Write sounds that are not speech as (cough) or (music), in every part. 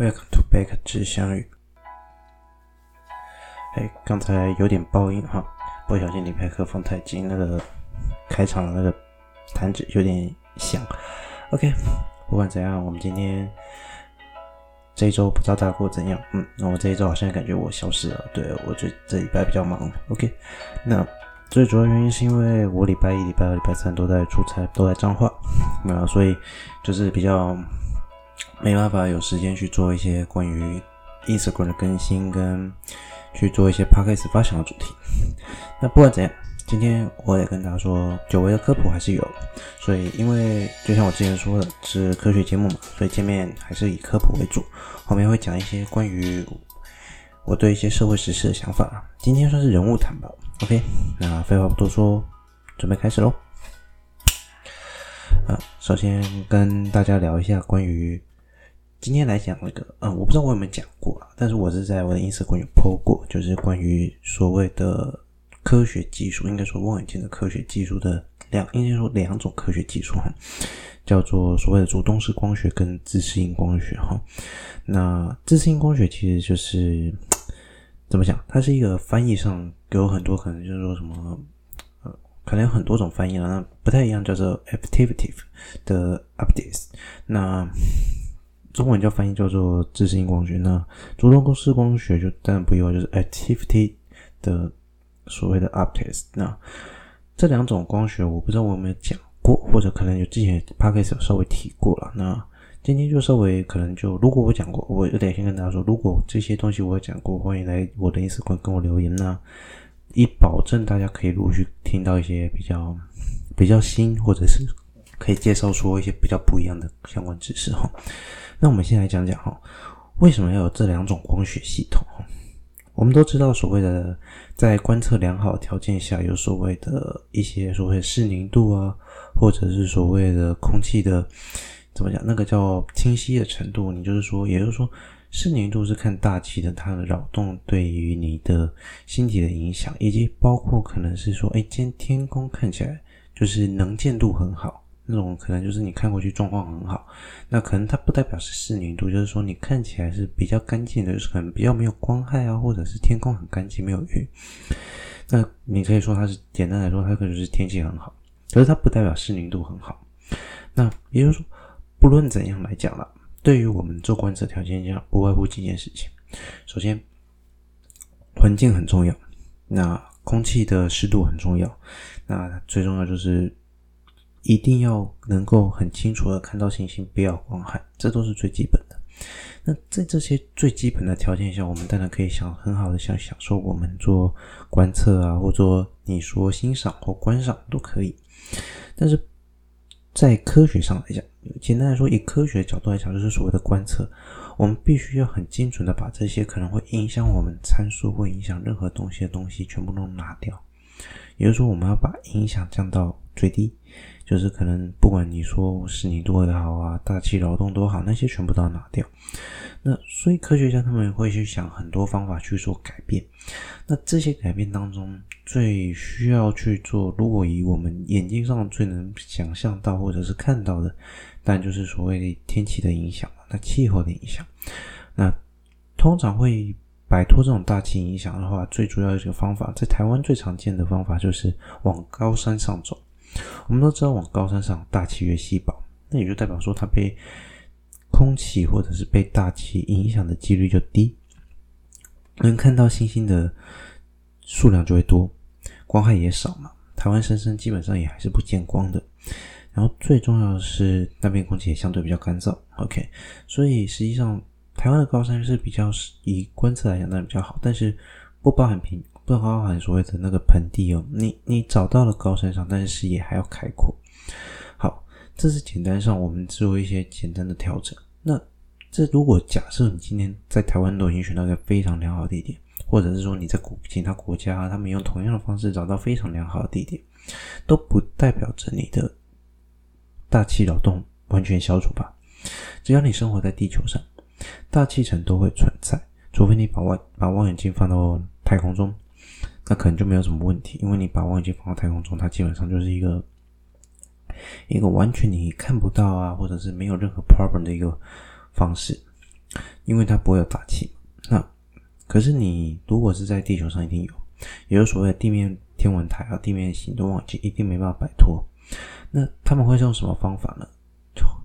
Welcome to back 之相遇。哎，刚才有点爆音哈，不小心离麦克风太近，那个开场的那个弹指有点响。OK，不管怎样，我们今天这一周不知道大家过怎样？嗯，那我这一周好像感觉我消失了。对，我这这礼拜比较忙。OK，那。最主要原因是因为我礼拜一、礼拜二、礼拜三都在出差，都在彰化，那所以就是比较没办法有时间去做一些关于 Instagram 的更新，跟去做一些 Podcast 发想的主题。那不管怎样，今天我也跟大家说，久违的科普还是有。所以因为就像我之前说的，是科学节目嘛，所以见面还是以科普为主，后面会讲一些关于我对一些社会时事的想法。今天算是人物谈吧。OK，那废话不多说，准备开始喽。啊，首先跟大家聊一下关于今天来讲那个，嗯，我不知道我有没有讲过啊，但是我是在我的 Instagram 有 po 过，就是关于所谓的科学技术，应该说望远镜的科学技术的两，应该说两种科学技术哈，叫做所谓的主动式光学跟自适应光学哈。那自适应光学其实就是。怎么讲？它是一个翻译上有很多可能，就是说什么，呃，可能有很多种翻译了，那不太一样，叫做 activity 的 updates。那中文叫翻译叫做自适应光学。那主动公式光学就当然不意外，就是 activity 的所谓的 updates。那这两种光学，我不知道我有没有讲过，或者可能有之前 podcast 有稍微提过了。那今天就稍微可能就，如果我讲过，我有点先跟大家说，如果这些东西我有讲过，欢迎来我的 Instagram 跟我留言呐，以保证大家可以陆续听到一些比较比较新，或者是可以介绍说一些比较不一样的相关知识哈。那我们先来讲讲哈，为什么要有这两种光学系统？我们都知道，所谓的在观测良好条件下，有所谓的一些所谓的视宁度啊，或者是所谓的空气的。怎么讲？那个叫清晰的程度，你就是说，也就是说，视宁度是看大气的它的扰动对于你的星体的影响，以及包括可能是说，哎，今天天空看起来就是能见度很好，那种可能就是你看过去状况很好，那可能它不代表是视宁度，就是说你看起来是比较干净的，就是可能比较没有光害啊，或者是天空很干净没有云，那你可以说它是简单来说，它可能是天气很好，可是它不代表视宁度很好，那也就是说。不论怎样来讲了，对于我们做观测条件下，不外乎几件事情。首先，环境很重要，那空气的湿度很重要，那最重要就是一定要能够很清楚的看到星星，不要光害，这都是最基本的。那在这些最基本的条件下，我们当然可以想很好的想享受我们做观测啊，或者你说欣赏或观赏都可以，但是。在科学上来讲，简单来说，以科学角度来讲，就是所谓的观测，我们必须要很精准的把这些可能会影响我们参数或影响任何东西的东西全部都拿掉。也就是说，我们要把影响降到最低，就是可能不管你说是你多也好啊，大气扰动多好，那些全部都要拿掉。那所以科学家他们会去想很多方法去做改变。那这些改变当中，最需要去做，如果以我们眼睛上最能想象到或者是看到的，但就是所谓的天气的影响，那气候的影响。那通常会摆脱这种大气影响的话，最主要的一个方法，在台湾最常见的方法就是往高山上走。我们都知道，往高山上大气越稀薄，那也就代表说它被空气或者是被大气影响的几率就低，能看到星星的数量就会多，光害也少嘛。台湾深深基本上也还是不见光的。然后最重要的是，那边空气也相对比较干燥。OK，所以实际上台湾的高山是比较以观测来讲当然比较好，但是不包含平。不包含所谓的那个盆地哦，你你找到了高山上，但是视野还要开阔。好，这是简单上我们做一些简单的调整。那这如果假设你今天在台湾都已经选到一个非常良好的地点，或者是说你在国其他国家，他们用同样的方式找到非常良好的地点，都不代表着你的大气扰动完全消除吧。只要你生活在地球上，大气层都会存在，除非你把望把望远镜放到太空中。那可能就没有什么问题，因为你把望远镜放到太空中，它基本上就是一个一个完全你看不到啊，或者是没有任何 problem 的一个方式。因为它不会有大气。那可是你如果是在地球上，一定有，也就所谓的地面天文台啊、地面行动望远镜，一定没办法摆脱。那他们会用什么方法呢？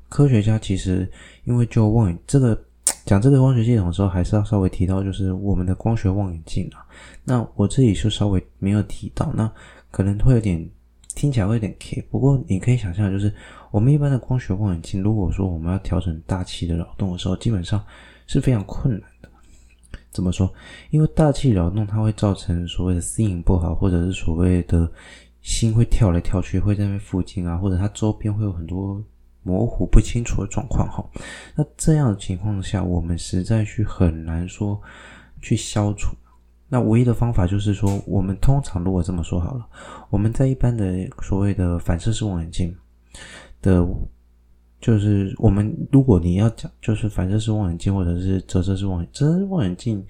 科学家其实因为就望远这个讲这个光学系统的时候，还是要稍微提到，就是我们的光学望远镜啊。那我这里就稍微没有提到，那可能会有点听起来会有点 K。不过你可以想象，就是我们一般的光学望远镜，如果说我们要调整大气的扰动的时候，基本上是非常困难的。怎么说？因为大气扰动它会造成所谓的视影不好，或者是所谓的星会跳来跳去，会在那附近啊，或者它周边会有很多模糊不清楚的状况哈。那这样的情况下，我们实在去很难说去消除。那唯一的方法就是说，我们通常如果这么说好了，我们在一般的所谓的反射式望远镜的，就是我们如果你要讲，就是反射式望远镜或者是折射式望远折射式望远镜，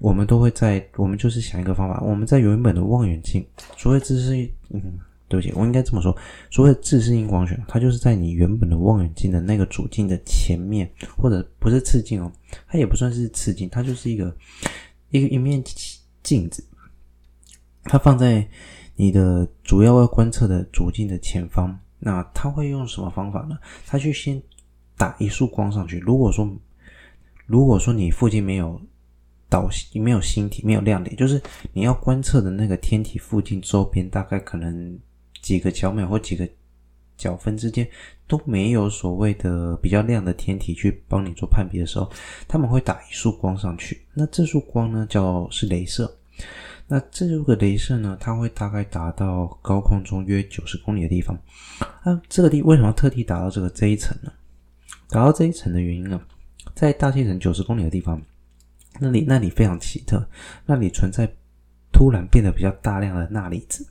我们都会在我们就是想一个方法，我们在原本的望远镜，所谓这是，嗯，对不起，我应该这么说，所谓自适应光学，它就是在你原本的望远镜的那个主镜的前面，或者不是次镜哦，它也不算是次镜，它就是一个。一个一面镜子，它放在你的主要要观测的主镜的前方。那它会用什么方法呢？它去先打一束光上去。如果说，如果说你附近没有导，没有星体，没有亮点，就是你要观测的那个天体附近周边，大概可能几个角秒或几个角分之间。都没有所谓的比较亮的天体去帮你做判别的时候，他们会打一束光上去。那这束光呢，叫是镭射。那这个镭射呢，它会大概达到高空中约九十公里的地方。那这个地为什么要特地达到这个这一层呢？达到这一层的原因呢，在大气层九十公里的地方，那里那里非常奇特，那里存在突然变得比较大量的钠离子。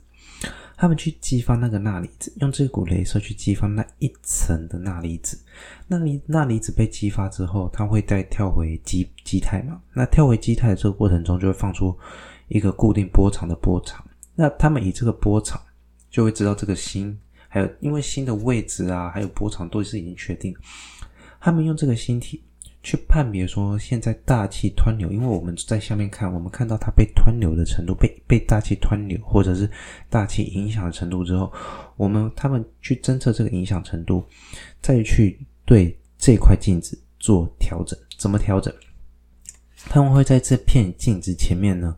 他们去激发那个钠离子，用这股镭射去激发那一层的钠离子。那离钠离子被激发之后，它会再跳回基基态嘛？那跳回基态的这个过程中，就会放出一个固定波长的波长。那他们以这个波长，就会知道这个星，还有因为星的位置啊，还有波长都是已经确定。他们用这个星体。去判别说现在大气湍流，因为我们在下面看，我们看到它被湍流的程度，被被大气湍流或者是大气影响的程度之后，我们他们去侦测这个影响程度，再去对这块镜子做调整。怎么调整？他们会在这片镜子前面呢，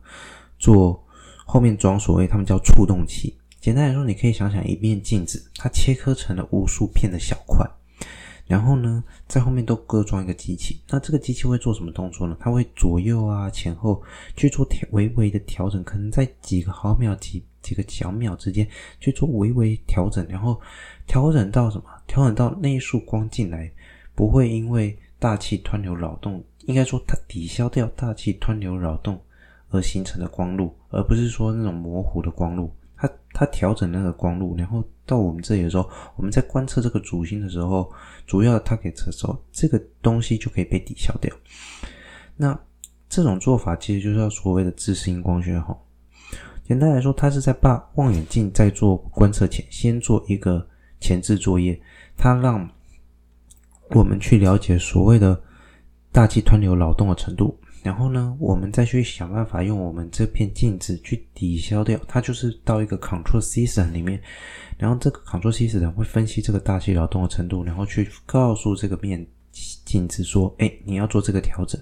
做后面装所谓他们叫触动器。简单来说，你可以想想一面镜子，它切割成了无数片的小块。然后呢，在后面都各装一个机器。那这个机器会做什么动作呢？它会左右啊、前后去做调微微的调整，可能在几个毫秒、几几个小秒之间去做微微调整，然后调整到什么？调整到那一束光进来，不会因为大气湍流扰动，应该说它抵消掉大气湍流扰动而形成的光路，而不是说那种模糊的光路。它它调整那个光路，然后到我们这里的时候，我们在观测这个主星的时候，主要它可以测收这个东西就可以被抵消掉。那这种做法其实就是要所谓的自适应光学哈。简单来说，它是在把望远镜在做观测前，先做一个前置作业，它让我们去了解所谓的大气湍流扰动的程度。然后呢，我们再去想办法用我们这片镜子去抵消掉，它就是到一个 Control System 里面，然后这个 Control System 会分析这个大气扰动的程度，然后去告诉这个面镜子说：“哎，你要做这个调整。”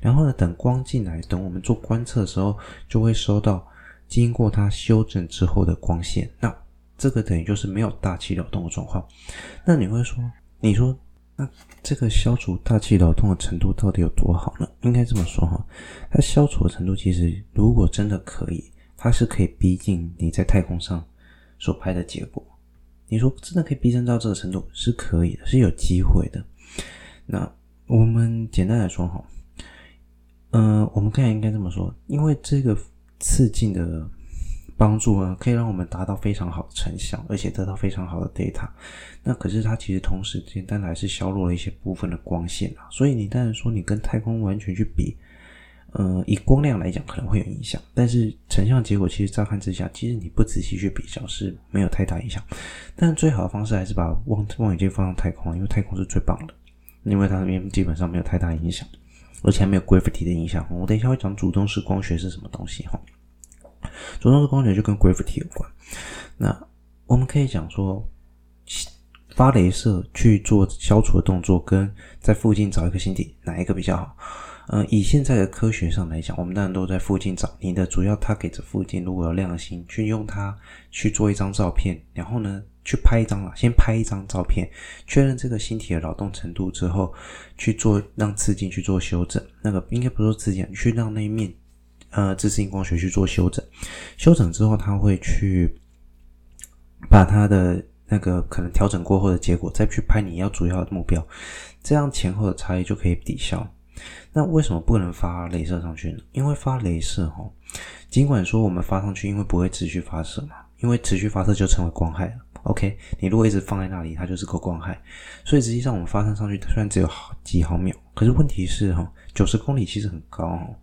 然后呢，等光进来，等我们做观测的时候，就会收到经过它修正之后的光线。那这个等于就是没有大气扰动的状况。那你会说，你说？那这个消除大气扰动的程度到底有多好呢？应该这么说哈，它消除的程度其实如果真的可以，它是可以逼近你在太空上所拍的结果。你说真的可以逼真到这个程度是可以的，是有机会的。那我们简单来说哈，嗯、呃，我们刚才应该这么说，因为这个次镜的。帮助呢，可以让我们达到非常好的成像，而且得到非常好的 data。那可是它其实同时间当然还是削弱了一些部分的光线啊。所以你当然说你跟太空完全去比，呃，以光量来讲可能会有影响，但是成像结果其实乍看之下，其实你不仔细去比较是没有太大影响。但最好的方式还是把望望远镜放到太空，因为太空是最棒的，因为它那边基本上没有太大影响。而且还没有 gravity 的影响。我等一下会讲主动式光学是什么东西哈。主动式光学就跟 gravity 有关。那我们可以讲说，发镭射去做消除的动作，跟在附近找一个星体，哪一个比较好？嗯，以现在的科学上来讲，我们当然都在附近找你的主要 target 附近，如果有亮星，去用它去做一张照片，然后呢，去拍一张啊，先拍一张照片，确认这个星体的扰动程度之后，去做让次镜去做修正。那个应该不是说次镜，去让那一面呃自适应光学去做修整。修整之后，它会去把它的那个可能调整过后的结果，再去拍你要主要的目标，这样前后的差异就可以抵消。那为什么不能发镭射上去呢？因为发镭射哈，尽管说我们发上去，因为不会持续发射嘛，因为持续发射就成为光害了。OK，你如果一直放在那里，它就是个光害。所以实际上我们发射上去，虽然只有好几毫秒，可是问题是哈，九十公里其实很高哦，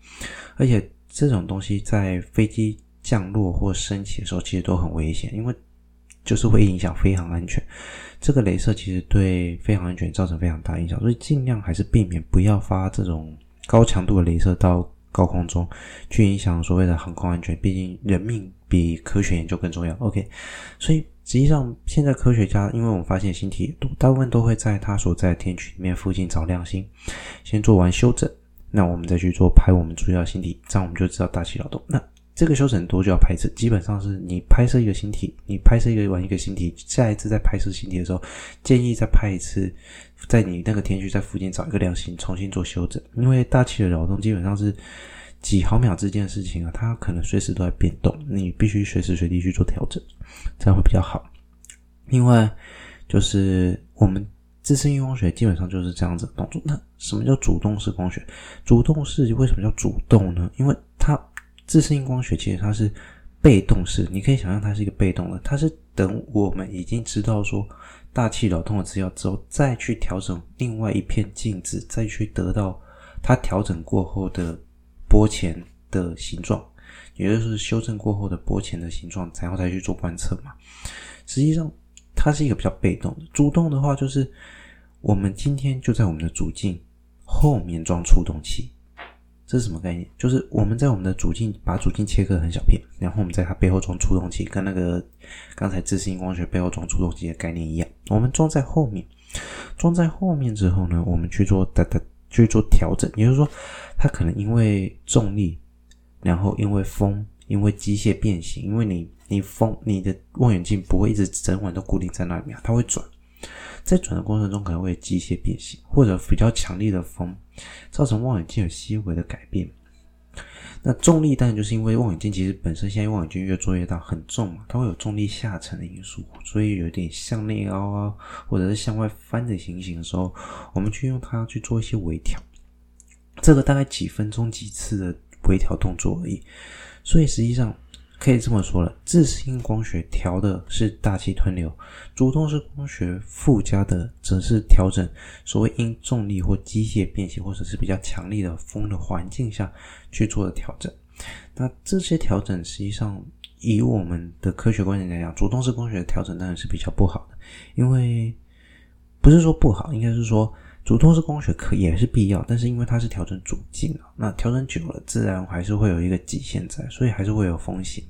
而且这种东西在飞机降落或升起的时候，其实都很危险，因为就是会影响飞行安全。这个镭射其实对飞行安全造成非常大影响，所以尽量还是避免不要发这种高强度的镭射到高空中去影响所谓的航空安全。毕竟人命比科学研究更重要。OK，所以实际上现在科学家，因为我们发现星体大部分都会在它所在的天区里面附近找亮星，先做完修整，那我们再去做拍我们主要星体，这样我们就知道大气扰动。那这个修整多久要拍一次？基本上是你拍摄一个星体，你拍摄一个完一个星体，下一次再拍摄星体的时候，建议再拍一次，在你那个天区在附近找一个亮星，重新做修整。因为大气的扰动基本上是几毫秒之间的事情啊，它可能随时都在变动，你必须随时随地去做调整，这样会比较好。另外，就是我们自适应光学基本上就是这样子的动作。那什么叫主动式光学？主动式为什么叫主动呢？因为它自适应光学其实它是被动式，你可以想象它是一个被动的，它是等我们已经知道说大气扰动的资料之后，再去调整另外一片镜子，再去得到它调整过后的波前的形状，也就是修正过后的波前的形状，然后再去做观测嘛。实际上它是一个比较被动的，主动的话就是我们今天就在我们的主镜后面装触动器。这是什么概念？就是我们在我们的主镜把主镜切割很小片，然后我们在它背后装触动器，跟那个刚才自适应光学背后装触动器的概念一样。我们装在后面，装在后面之后呢，我们去做哒哒去做调整。也就是说，它可能因为重力，然后因为风，因为机械变形，因为你你风你的望远镜不会一直整晚都固定在那里面，它会转。在转的过程中可能会机械变形，或者比较强力的风，造成望远镜有细微的改变。那重力当然就是因为望远镜其实本身现在望远镜越做越大，很重嘛，它会有重力下沉的因素，所以有点向内凹啊，或者是向外翻的情形的时候，我们去用它去做一些微调。这个大概几分钟几次的微调动作而已，所以实际上。可以这么说了，自适应光学调的是大气湍流，主动式光学附加的则是调整所谓因重力或机械变形，或者是比较强力的风的环境下去做的调整。那这些调整实际上以我们的科学观点来讲，主动式光学的调整当然是比较不好的，因为不是说不好，应该是说。主动式光学可也是必要，但是因为它是调整主镜啊，那调整久了，自然还是会有一个极限在，所以还是会有风险。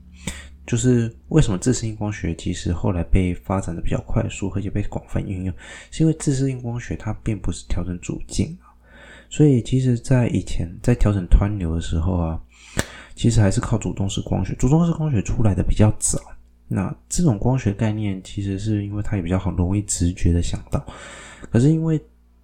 就是为什么自适应光学其实后来被发展的比较快速，而且被广泛运用，是因为自适应光学它并不是调整主镜啊，所以其实在以前在调整湍流的时候啊，其实还是靠主动式光学。主动式光学出来的比较早，那这种光学概念其实是因为它也比较好，容易直觉的想到，可是因为。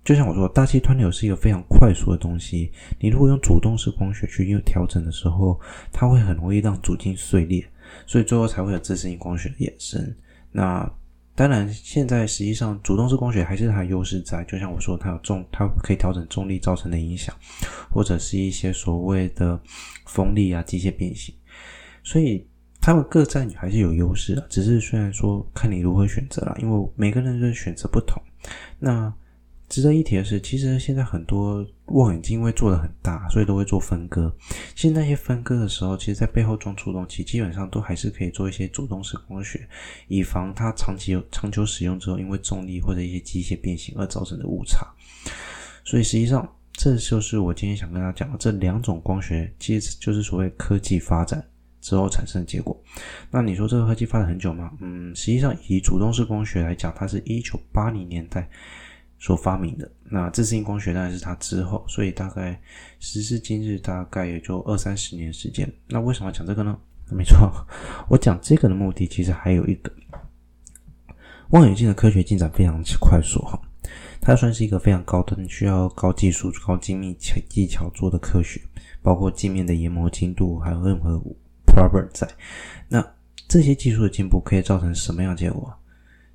就像我说，大气湍流是一个非常快速的东西。你如果用主动式光学去用调整的时候，它会很容易让主镜碎裂，所以最后才会有自适应光学的衍生。那当然，现在实际上主动式光学还是它优势在，就像我说，它有重，它可以调整重力造成的影响，或者是一些所谓的风力啊、机械变形，所以它们各占还是有优势的。只是虽然说看你如何选择啦，因为每个人的选择不同。那值得一提的是，其实现在很多望远镜因为做的很大，所以都会做分割。其实那些分割的时候，其实在背后装触动器，基本上都还是可以做一些主动式光学，以防它长期长久使用之后，因为重力或者一些机械变形而造成的误差。所以实际上这就是我今天想跟大家讲的这两种光学，其实就是所谓科技发展之后产生的结果。那你说这个科技发展很久吗？嗯，实际上以主动式光学来讲，它是一九八零年代所发明的。那自适应光学当然是它之后，所以大概时至今日，大概也就二三十年时间。那为什么要讲这个呢？没错，(laughs) 我讲这个的目的其实还有一个，望远镜的科学进展非常之快速哈。它算是一个非常高端、需要高技术、高精密技巧做的科学，包括镜面的研磨精度，还有任何 problem 在。那这些技术的进步可以造成什么样的结果？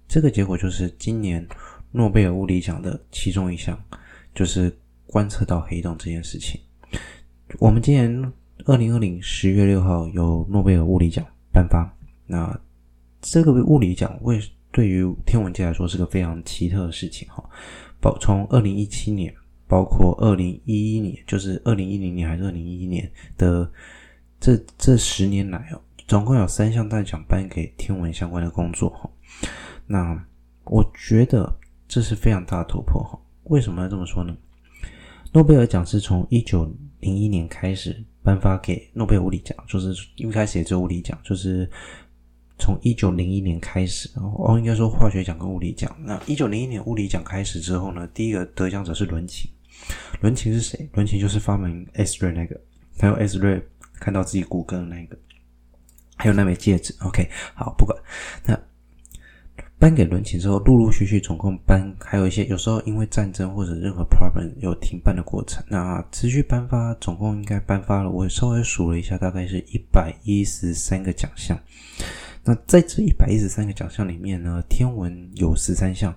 这个结果就是今年诺贝尔物理奖的其中一项，就是观测到黑洞这件事情。我们今年二零二零十月六号有诺贝尔物理奖颁发，那这个物理奖为对于天文界来说是个非常奇特的事情哈，包从二零一七年，包括二零一一年，就是二零一零年还是二零一一年的这这十年来哦，总共有三项大奖颁给天文相关的工作哈。那我觉得这是非常大的突破哈。为什么要这么说呢？诺贝尔奖是从一九零一年开始颁发给诺贝尔物理奖，就是一开始也是物理奖，就是。从一九零一年开始，哦，应该说化学奖跟物理奖。那一九零一年物理奖开始之后呢，第一个得奖者是伦琴。伦琴是谁？伦琴就是发明 X ray 那个，还有 X ray 看到自己骨骼的那个，还有那枚戒指。OK，好，不管。那颁给伦琴之后，陆陆续续总共颁，还有一些有时候因为战争或者任何 problem 有停办的过程。那持续颁发，总共应该颁发了，我稍微数了一下，大概是一百一十三个奖项。那在这一百一十三个奖项里面呢，天文有十三项，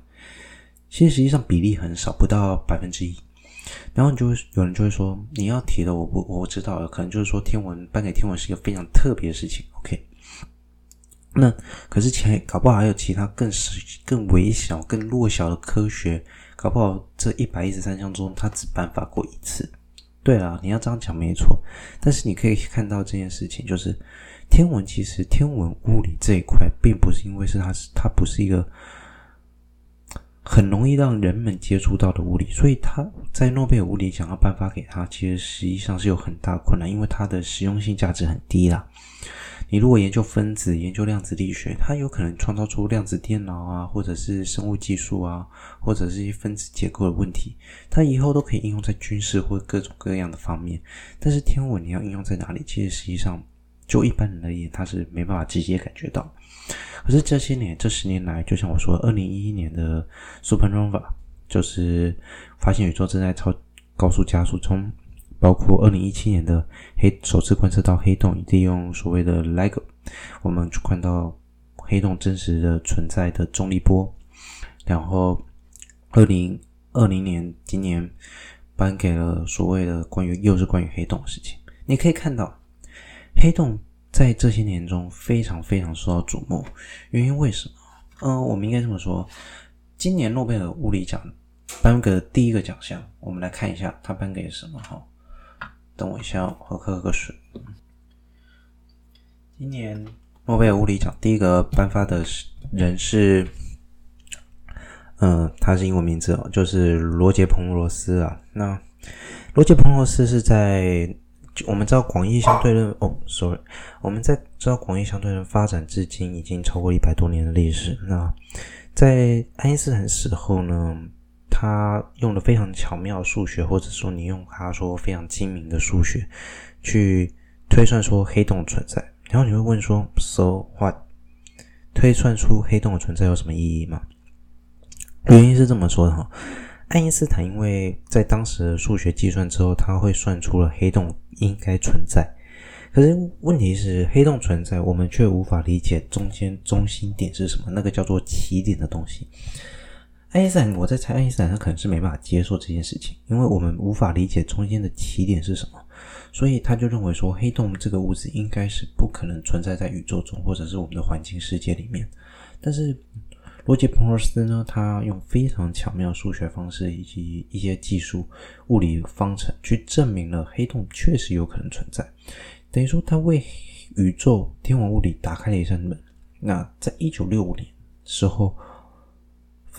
其实实际上比例很少，不到百分之一。然后你就会有人就会说，你要提的我不我知道了，可能就是说天文颁给天文是一个非常特别的事情。OK，那可是前搞不好还有其他更更微小、更弱小的科学，搞不好这一百一十三项中，他只颁发过一次。对了，你要这样讲没错，但是你可以看到这件事情就是。天文其实，天文物理这一块，并不是因为是它是它不是一个很容易让人们接触到的物理，所以它在诺贝尔物理奖要颁发给他，其实实际上是有很大困难，因为它的实用性价值很低啦。你如果研究分子、研究量子力学，它有可能创造出量子电脑啊，或者是生物技术啊，或者是一些分子结构的问题，它以后都可以应用在军事或各种各样的方面。但是天文你要应用在哪里？其实实际上。就一般人而言，他是没办法直接感觉到。可是这些年，这十年来，就像我说，二零一一年的 Supernova 就是发现宇宙正在超高速加速中，包括二零一七年的黑首次观测到黑洞，利用所谓的 LIGO，我们去看到黑洞真实的存在的重力波。然后二零二零年今年颁给了所谓的关于又是关于黑洞的事情，你可以看到。黑洞在这些年中非常非常受到瞩目，原因为什么？嗯、呃，我们应该这么说，今年诺贝尔物理奖颁给第一个奖项，我们来看一下他颁给什么哈。等我一下，我喝个水。今年诺贝尔物理奖第一个颁发的人是，嗯、他是英文名字哦，就是罗杰彭罗斯啊。那罗杰彭罗斯是在。我们知道广义相对论哦，sorry，我们在知道广义相对论发展至今已经超过一百多年的历史。那在爱因斯坦死后呢，他用了非常巧妙的数学，或者说你用他说非常精明的数学去推算出黑洞存在。然后你会问说，so what？推算出黑洞的存在有什么意义吗？原因是这么说的哈。爱因斯坦因为在当时的数学计算之后，他会算出了黑洞应该存在。可是问题是，黑洞存在，我们却无法理解中间中心点是什么，那个叫做起点的东西。爱因斯坦，我在猜，爱因斯坦他可能是没办法接受这件事情，因为我们无法理解中间的起点是什么，所以他就认为说，黑洞这个物质应该是不可能存在在宇宙中，或者是我们的环境世界里面。但是。罗杰·彭罗斯呢，他用非常巧妙的数学方式以及一些技术、物理方程去证明了黑洞确实有可能存在。等于说，他为宇宙天文物理打开了一扇门。那在一九六五年时候，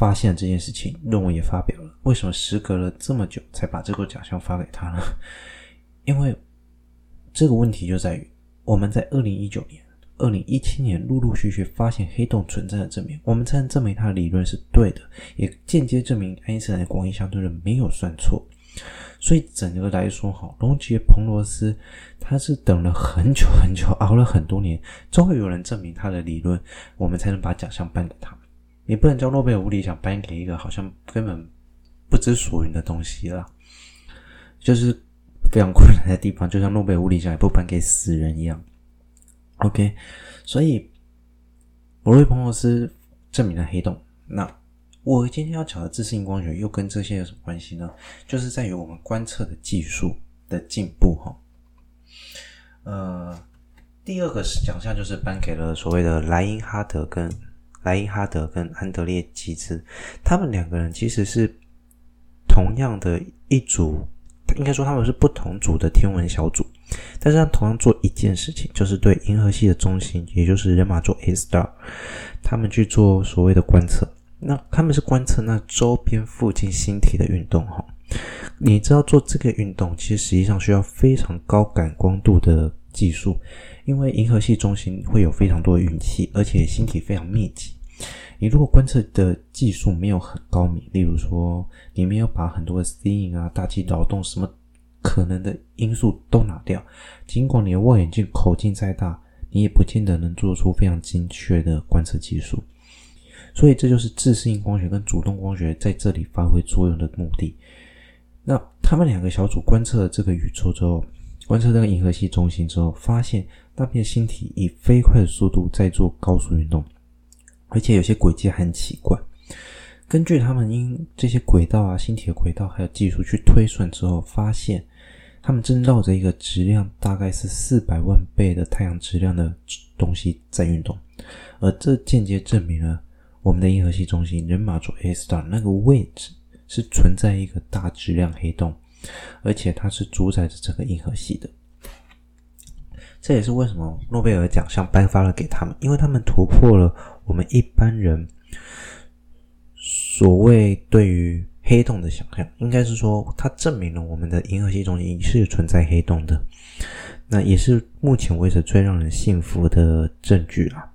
发现这件事情，论文也发表了。为什么时隔了这么久才把这个奖项发给他呢？(laughs) 因为这个问题就在于，我们在二零一九年、二零一七年陆陆续续发现黑洞存在的证明，我们才能证明他的理论是对的，也间接证明爱因斯坦的广义相对论没有算错。所以整个来说，哈，龙杰彭罗斯他是等了很久很久，熬了很多年，终于有人证明他的理论，我们才能把奖项颁给他。你不能将诺贝尔物理奖颁给一个好像根本不知所云的东西啦，就是非常困难的地方，就像诺贝尔物理奖也不颁给死人一样。OK，所以罗瑞彭罗斯证明了黑洞，那。我今天要讲的自适应光学又跟这些有什么关系呢？就是在于我们观测的技术的进步哈。呃，第二个是奖项就是颁给了所谓的莱因哈德跟莱因哈德跟安德烈基兹，他们两个人其实是同样的一组，应该说他们是不同组的天文小组，但是他同样做一件事情，就是对银河系的中心，也就是人马座 A star，他们去做所谓的观测。那他们是观测那周边附近星体的运动哈，你知道做这个运动其实实际上需要非常高感光度的技术，因为银河系中心会有非常多的云气，而且星体非常密集。你如果观测的技术没有很高明，例如说你没有把很多的吸引啊、大气扰动什么可能的因素都拿掉，尽管你的望远镜口径再大，你也不见得能做出非常精确的观测技术。所以这就是自适应光学跟主动光学在这里发挥作用的目的。那他们两个小组观测了这个宇宙之后，观测这个银河系中心之后，发现那片星体以飞快的速度在做高速运动，而且有些轨迹很奇怪。根据他们因这些轨道啊、星体的轨道还有技术去推算之后，发现他们正绕着一个质量大概是四百万倍的太阳质量的东西在运动，而这间接证明了。我们的银河系中心人马座 A star 那个位置是存在一个大质量黑洞，而且它是主宰着整个银河系的。这也是为什么诺贝尔奖项颁发了给他们，因为他们突破了我们一般人所谓对于黑洞的想象，应该是说，它证明了我们的银河系中心是存在黑洞的。那也是目前为止最让人信服的证据啦。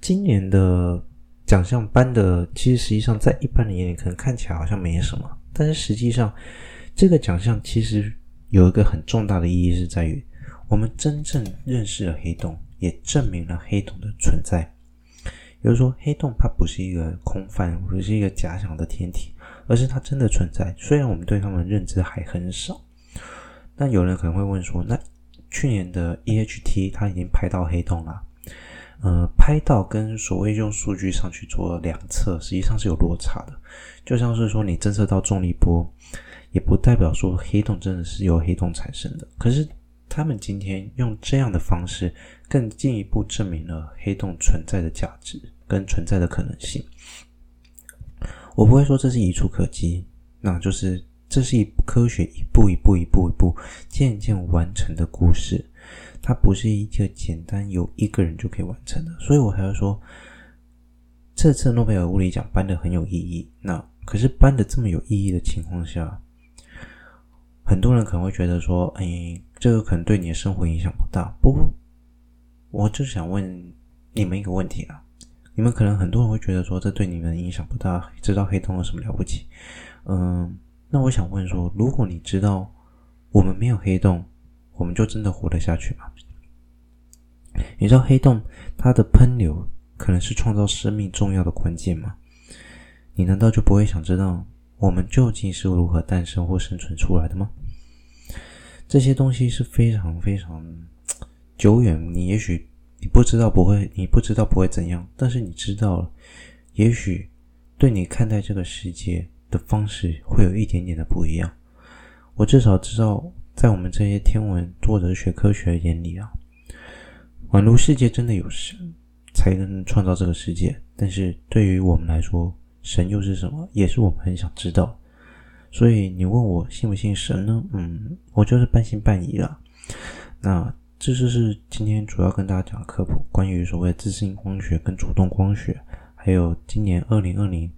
今年的奖项颁的，其实实际上在一般人眼里可能看起来好像没什么，但是实际上，这个奖项其实有一个很重大的意义，是在于我们真正认识了黑洞，也证明了黑洞的存在。也就是说，黑洞它不是一个空泛，不是一个假想的天体，而是它真的存在。虽然我们对它们认知还很少，那有人可能会问说，那去年的 EHT 它已经拍到黑洞了。呃，拍到跟所谓用数据上去做量测，实际上是有落差的。就像是说，你侦测到重力波，也不代表说黑洞真的是由黑洞产生的。可是，他们今天用这样的方式，更进一步证明了黑洞存在的价值跟存在的可能性。我不会说这是一处可及，那就是这是一科学一步一步、一步一步渐渐完成的故事。它不是一个简单由一个人就可以完成的，所以我还要说，这次诺贝尔物理奖颁的很有意义。那可是颁的这么有意义的情况下，很多人可能会觉得说，哎，这个可能对你的生活影响不大。不过，我就想问你们一个问题啊，你们可能很多人会觉得说，这对你们影响不大，知道黑洞有什么了不起？嗯，那我想问说，如果你知道我们没有黑洞，我们就真的活得下去吗？你知道黑洞它的喷流可能是创造生命重要的关键吗？你难道就不会想知道我们究竟是如何诞生或生存出来的吗？这些东西是非常非常 (tsk) 久远，你也许你不知道不会，你不知道不会怎样，但是你知道了，也许对你看待这个世界的方式会有一点点的不一样。我至少知道。在我们这些天文作者学科学眼里啊，宛如世界真的有神才能创造这个世界。但是对于我们来说，神又是什么？也是我们很想知道。所以你问我信不信神呢？嗯，我就是半信半疑了。那这就是今天主要跟大家讲的科普，关于所谓自适应光学跟主动光学，还有今年二零二零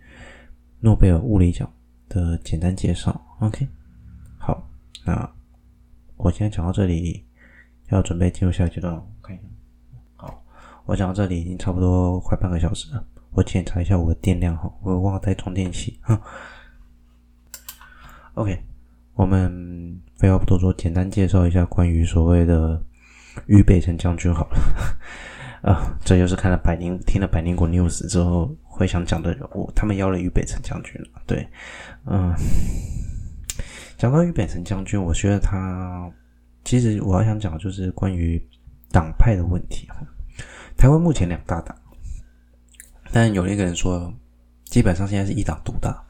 诺贝尔物理奖的简单介绍。OK，好，那我今天讲到这里，要准备进入下一阶段了。看一下，好，我讲到这里已经差不多快半个小时了。我检查一下我的电量哈，我忘了带充电器。OK，我们废话不多说，简单介绍一下关于所谓的于北辰将军好了。啊，(laughs) 这就是看了百灵，听了百灵果 news 之后会想讲的人物。他们邀了于北辰将军了。对，嗯，讲到于北辰将军，我觉得他其实我要想讲的就是关于党派的问题哈。台湾目前两大党，但有一个人说，基本上现在是一党独大。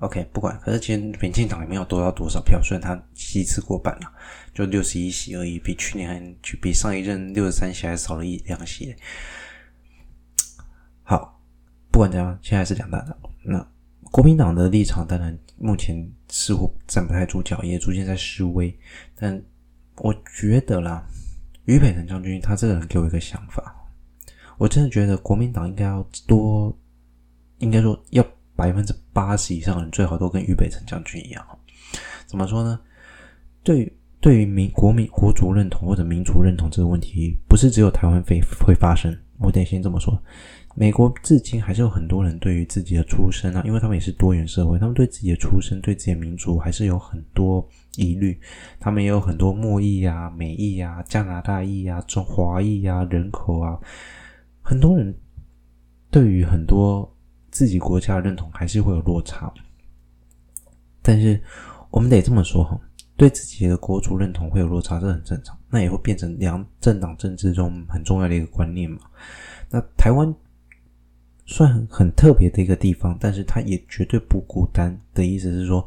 OK，不管，可是今天民进党也没有多到多少票，虽然他席次过半了，就六十一席而已，比去年还比上一任六十三席还少了一两席。好，不管怎样，现在是两大党。那国民党的立场当然目前似乎站不太住脚，也逐渐在示威。但我觉得啦，于北辰将军他这个人给我一个想法，我真的觉得国民党应该要多，应该说要。百分之八十以上人最好都跟俞北辰将军一样，怎么说呢？对，对于民国民国族认同或者民族认同这个问题，不是只有台湾会会发生。我得先这么说，美国至今还是有很多人对于自己的出身啊，因为他们也是多元社会，他们对自己的出身、对自己的民族还是有很多疑虑。他们也有很多墨裔啊、美裔啊、加拿大裔啊、中华裔啊、人口啊，很多人对于很多。自己国家的认同还是会有落差，但是我们得这么说哈，对自己的国族认同会有落差，这很正常。那也会变成两政党政治中很重要的一个观念嘛。那台湾算很很特别的一个地方，但是它也绝对不孤单。的意思是说，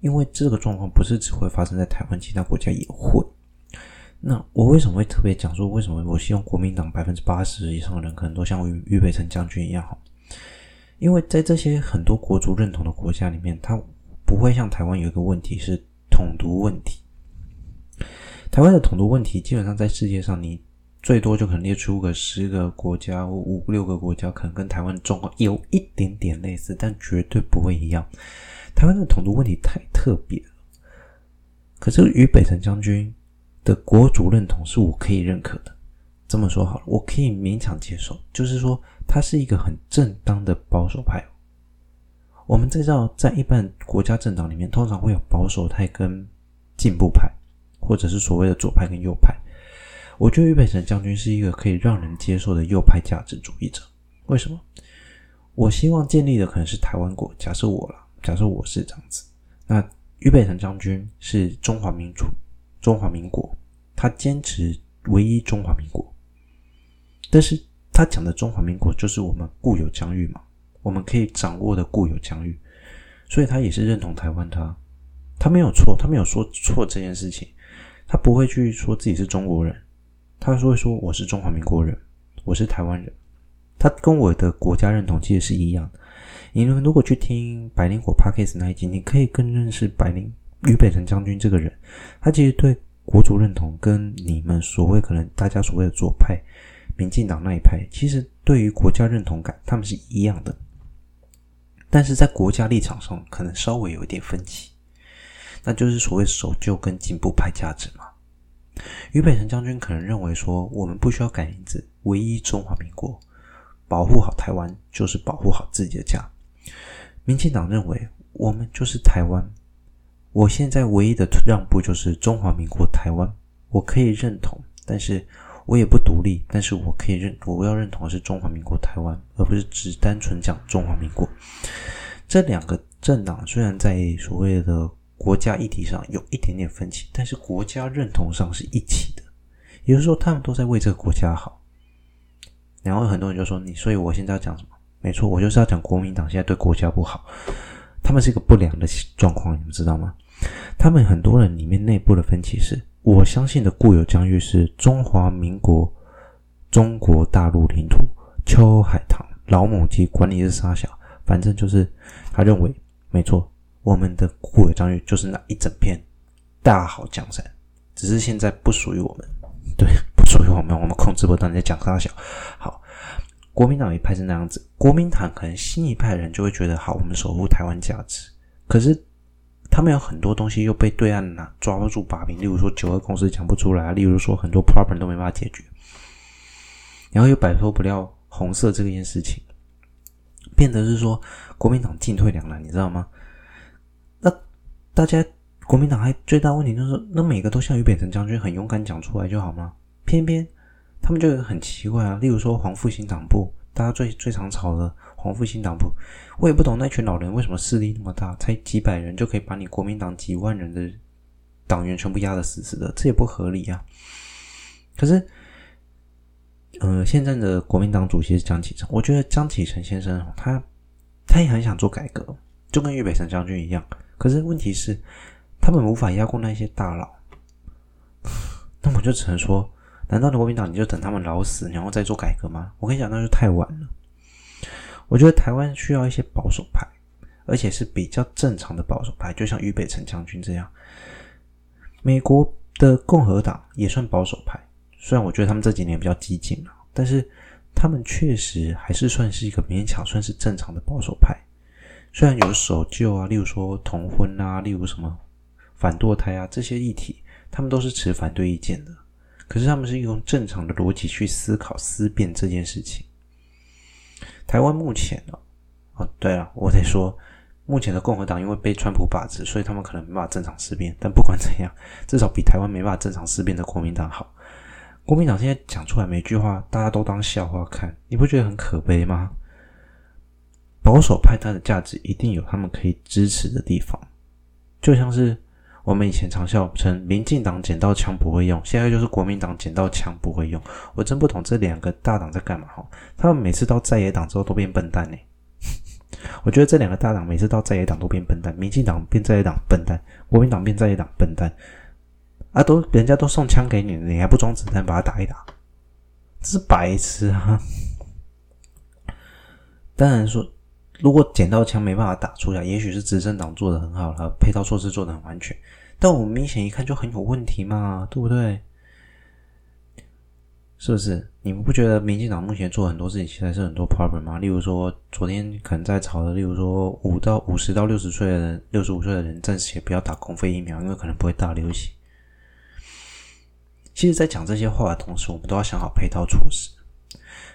因为这个状况不是只会发生在台湾，其他国家也会。那我为什么会特别讲说，为什么我希望国民党百分之八十以上的人可能都像于于北辰将军一样好？因为在这些很多国族认同的国家里面，它不会像台湾有一个问题是统独问题。台湾的统独问题基本上在世界上，你最多就可能列出个十个国家或五六个国家，可能跟台湾的状况有一点点类似，但绝对不会一样。台湾的统独问题太特别了。可是于北辰将军的国族认同是我可以认可的。这么说好了，我可以勉强接受，就是说。他是一个很正当的保守派。我们知道，在一般国家政党里面，通常会有保守派跟进步派，或者是所谓的左派跟右派。我觉得于北辰将军是一个可以让人接受的右派价值主义者。为什么？我希望建立的可能是台湾国。假设我了，假设我是这样子，那于北辰将军是中华民族、中华民国，他坚持唯一中华民国，但是。他讲的中华民国就是我们固有疆域嘛，我们可以掌握的固有疆域，所以他也是认同台湾，他他没有错，他没有说错这件事情，他不会去说自己是中国人，他说会说我是中华民国人，我是台湾人，他跟我的国家认同其实是一样。你们如果去听百灵果 Podcast 那一集，你可以更认识百灵俞北辰将军这个人，他其实对国族认同跟你们所谓可能大家所谓的左派。民进党那一派其实对于国家认同感，他们是一样的，但是在国家立场上可能稍微有一点分歧，那就是所谓守旧跟进步派价值嘛。于北辰将军可能认为说，我们不需要改名字，唯一中华民国，保护好台湾就是保护好自己的家。民进党认为我们就是台湾，我现在唯一的让步就是中华民国台湾，我可以认同，但是。我也不独立，但是我可以认，我要认同的是中华民国台湾，而不是只单纯讲中华民国。这两个政党虽然在所谓的国家议题上有一点点分歧，但是国家认同上是一起的，也就是说，他们都在为这个国家好。然后很多人就说你，所以我现在要讲什么？没错，我就是要讲国民党现在对国家不好，他们是一个不良的状况，你们知道吗？他们很多人里面内部的分歧是。我相信的固有疆域是中华民国中国大陆领土，秋海棠老母鸡管你是沙小，反正就是他认为没错，我们的固有疆域就是那一整片大好江山，只是现在不属于我们，(laughs) 对，不属于我们，我们控制不到你在讲啥小。好，国民党一派是那样子，国民党可能新一派人就会觉得好，我们守护台湾价值。可是他们有很多东西又被对岸拿抓不住把柄，例如说九二共识讲不出来，例如说很多 problem 都没办法解决，然后又摆脱不了红色这件事情，变得是说国民党进退两难，你知道吗？那大家国民党还最大问题就是，那每个都像于北辰将军很勇敢讲出来就好吗？偏偏。他们就很奇怪啊，例如说黄复兴党部，大家最最常吵的黄复兴党部，我也不懂那群老人为什么势力那么大，才几百人就可以把你国民党几万人的党员全部压得死死的，这也不合理啊。可是，呃，现在的国民党主席是江启臣，我觉得江启臣先生他他也很想做改革，就跟岳北辰将军一样。可是问题是，他们无法压过那些大佬，(laughs) 那我就只能说。难道你国民党你就等他们老死，然后再做改革吗？我跟你讲，那就太晚了。我觉得台湾需要一些保守派，而且是比较正常的保守派，就像于北辰将军这样。美国的共和党也算保守派，虽然我觉得他们这几年比较激进了，但是他们确实还是算是一个勉强算是正常的保守派。虽然有守旧啊，例如说同婚啊，例如什么反堕胎啊这些议题，他们都是持反对意见的。可是他们是用正常的逻辑去思考思辨这件事情。台湾目前呢，哦，对了，我得说，目前的共和党因为被川普把持，所以他们可能没办法正常思辨。但不管怎样，(laughs) 至少比台湾没办法正常思辨的国民党好。国民党现在讲出来每句话，大家都当笑话看，你不觉得很可悲吗？保守派他的价值一定有他们可以支持的地方，就像是。我们以前常笑称民进党捡到枪不会用，现在就是国民党捡到枪不会用。我真不懂这两个大党在干嘛哈？他们每次到在野党之后都变笨蛋呢。(laughs) 我觉得这两个大党每次到在野党都变笨蛋，民进党变在野党笨蛋，国民党变在野党笨蛋。啊，都人家都送枪给你，你还不装子弹把他打一打？这是白痴啊！(laughs) 当然说。如果捡到枪没办法打出来，也许是执政党做的很好了，配套措施做的很完全。但我们明显一看就很有问题嘛，对不对？是不是？你们不觉得民进党目前做很多事情，其实是很多 problem 吗？例如说，昨天可能在吵的，例如说五到五十到六十岁的人，六十五岁的人暂时也不要打公费疫苗，因为可能不会大流行。其实，在讲这些话的同时，我们都要想好配套措施。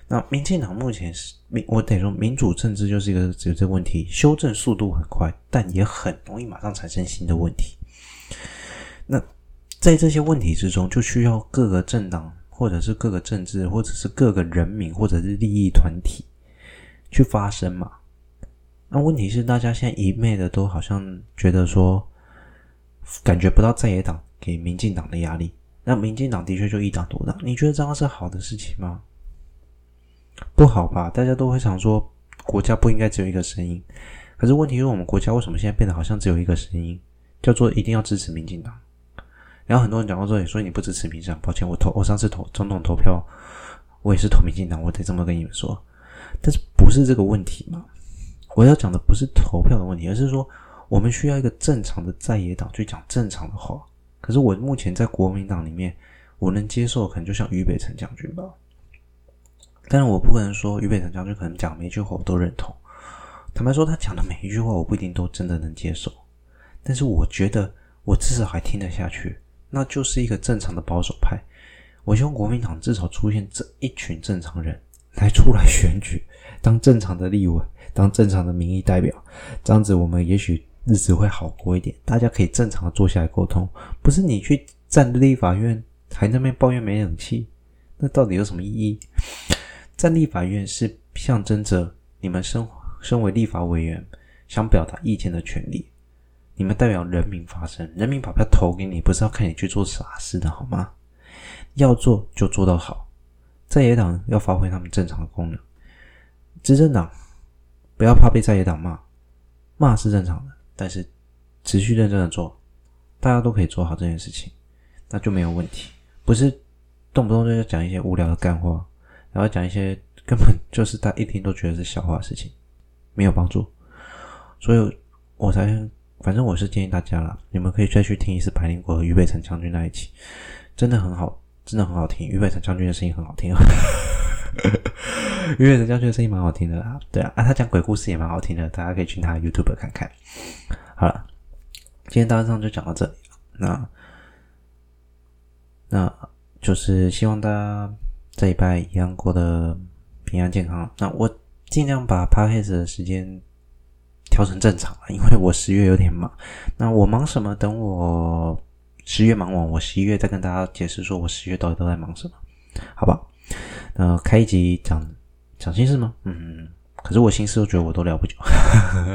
那民进党目前是民，我得说民主政治就是一个只有这个问题，修正速度很快，但也很容易马上产生新的问题。那在这些问题之中，就需要各个政党，或者是各个政治，或者是各个人民，或者是利益团体去发声嘛。那问题是，大家现在一昧的都好像觉得说，感觉不到在野党给民进党的压力，那民进党的确就一党独大。你觉得这样是好的事情吗？不好吧？大家都会想说，国家不应该只有一个声音。可是问题是我们国家为什么现在变得好像只有一个声音，叫做一定要支持民进党？然后很多人讲到这里，说你不支持民进党，抱歉，我投我上次投总统投票，我也是投民进党，我得这么跟你们说。但是不是这个问题嘛？我要讲的不是投票的问题，而是说我们需要一个正常的在野党去讲正常的话。可是我目前在国民党里面，我能接受，可能就像于北辰将军吧。但是我不可能说于北辰将军可能讲每一句话我都认同。坦白说，他讲的每一句话我不一定都真的能接受。但是我觉得我至少还听得下去，那就是一个正常的保守派。我希望国民党至少出现这一群正常人来出来选举，当正常的立委，当正常的民意代表，这样子我们也许日子会好过一点。大家可以正常的坐下来沟通，不是你去站立法院还那边抱怨没冷气，那到底有什么意义？在立法院是象征着你们身身为立法委员想表达意见的权利，你们代表人民发声，人民把票投给你，不是要看你去做傻事的好吗？要做就做到好，在野党要发挥他们正常的功能，执政党不要怕被在野党骂，骂是正常的，但是持续认真的做，大家都可以做好这件事情，那就没有问题，不是动不动就要讲一些无聊的干话。然后讲一些根本就是他一听都觉得是笑话的事情，没有帮助，所以我才反正我是建议大家啦，你们可以再去听一次百灵果和俞北辰将军那一期，真的很好，真的很好听，俞北辰将军的声音很好听啊。因为人家觉得声音蛮好听的啦。对啊，啊，他讲鬼故事也蛮好听的，大家可以去他的 YouTube 看看。好了，今天大致上就讲到这里。那那就是希望大家这礼拜一样过得平安健康。那我尽量把 Podcast 的时间调成正常了，因为我十月有点忙。那我忙什么？等我十月忙完，我十一月再跟大家解释，说我十月到底都在忙什么，好吧？那开一集讲讲心事吗？嗯，可是我心事，我觉得我都聊不久，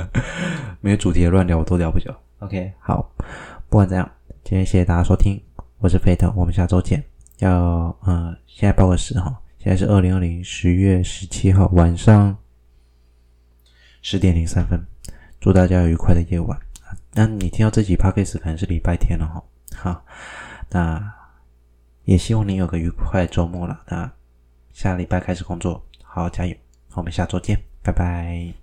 (laughs) 没有主题的乱聊，我都聊不久。OK，好，不管怎样，今天谢谢大家收听，我是飞特，我们下周见。要嗯，现在报个时哈，现在是二零二零十月十七号晚上十点零三分，祝大家有愉快的夜晚。那你听到这集 Podcast 可能是礼拜天了哈，好，那也希望你有个愉快的周末了。那下礼拜开始工作，好好加油！我们下周见，拜拜。